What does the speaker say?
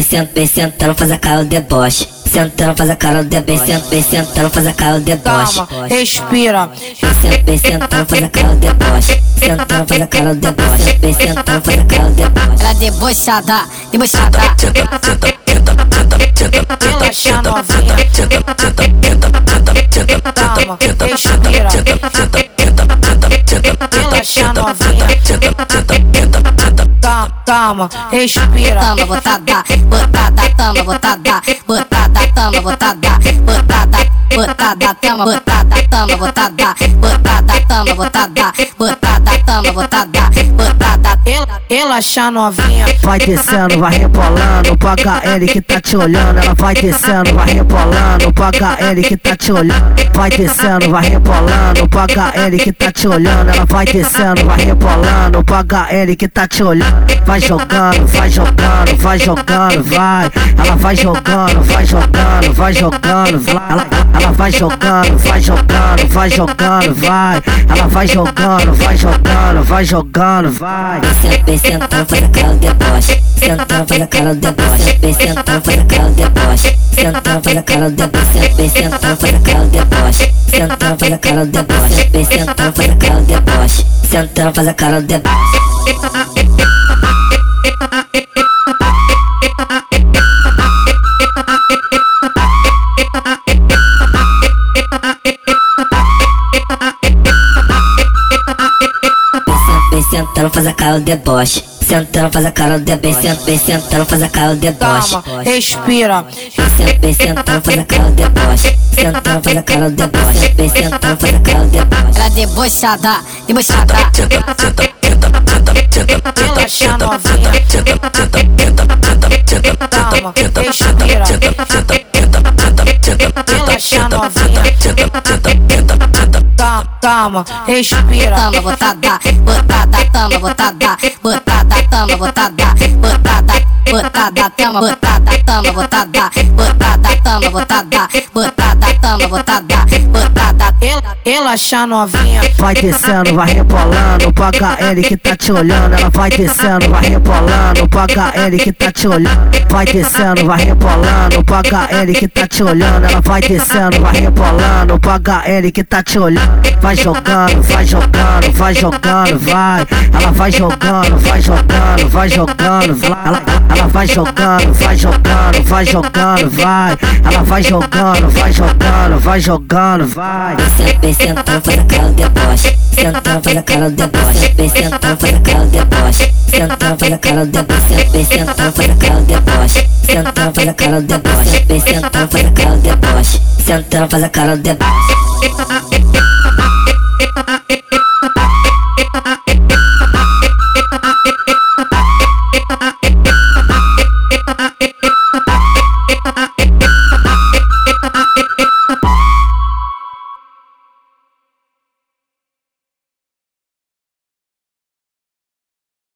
vem sentando, vem sentando, faz a cara do deboche. Sentando, faz a cara do deboche. Vem sentando, faz a cara do deboche. Respira. Vem sentando, faz a cara do deboche. Sentando, faz a cara do deboche. Vem sentando, faz a cara do deboche. Ela é debochada, debochada. Calma, respira. Relaxa novinha. Calma, calma, respira. Tama, botada, botada, tama, botada, botada, tama, botada, botada, botada, tama, botada, tama, botada, botada, tama, botada, botada, tama, botada, botada. Relaxa novinha. Vai descendo, vai rebolando pro HL que tá te olhando. Ela vai descendo, vai rebolando pro HL que tá te olhando. Vai descendo, vai rebolando pro HL que tá te olhando. Ela vai descendo, vai rebolando pro HL que tá te olhando. Vai jogando, vai jogando, vai jogando, vai. Ela vai jogando, vai jogando, vai jogando, vai. Ela, vai jogando, vai jogando, vai jogando, vai. Ela vai jogando, vai jogando, vai jogando, vai. Vem sentando, faz a cara do deboche. Sentando, faz a cara do deboche. Vem sentando, faz a cara do deboche. Sentando, faz a cara do deboche. Vem sentando, faz a cara do deboche. Sentando, faz a cara do deboche. Sentando, faz a cara do deboche. Sentando, faz a cara do deboche. Vem sentando, faz a cara do deboche. Calma, respira. Vem sentando, faz a cara do deboche. Sentando, faz a cara do deboche. Vem sentando, faz a cara do deboche. Ela debochada, debochada. Relaxa novinha. Calma, respira. Relaxa novinha. Calma, calma, respira. Botada, botada, tama, botada, botada, tama, botada, botada, botada, tama, botada, tama, botada, botada, tama, botada, botada, tama, botada, botada. Relaxa novinha. Vai descendo, vai rebolando pro HL que tá te olhando. Ela vai descendo, vai rebolando pro HL que tá te olhando. Vai descendo, vai rebolando pro HL que tá te olhando. Ela vai descendo, vai rebolando pro HL que tá te olhando. Vai jogando, vai jogando, vai jogando, vai. Ela vai jogando, vai jogando, vai jogando, vai. Ela, ela vai jogando, vai jogando, vai jogando, vai. Ela vai jogando, vai jogando, vai jogando, vai. Sentando, faz a cara do deboche. Sentando, faz a cara do deboche. Sentando, faz a cara do deboche. Sentando, faz a cara do deboche. Sentando, faz a cara do deboche. Sentando, faz a cara do deboche. Sentando, cara deboche. Sentando, cara do deboche.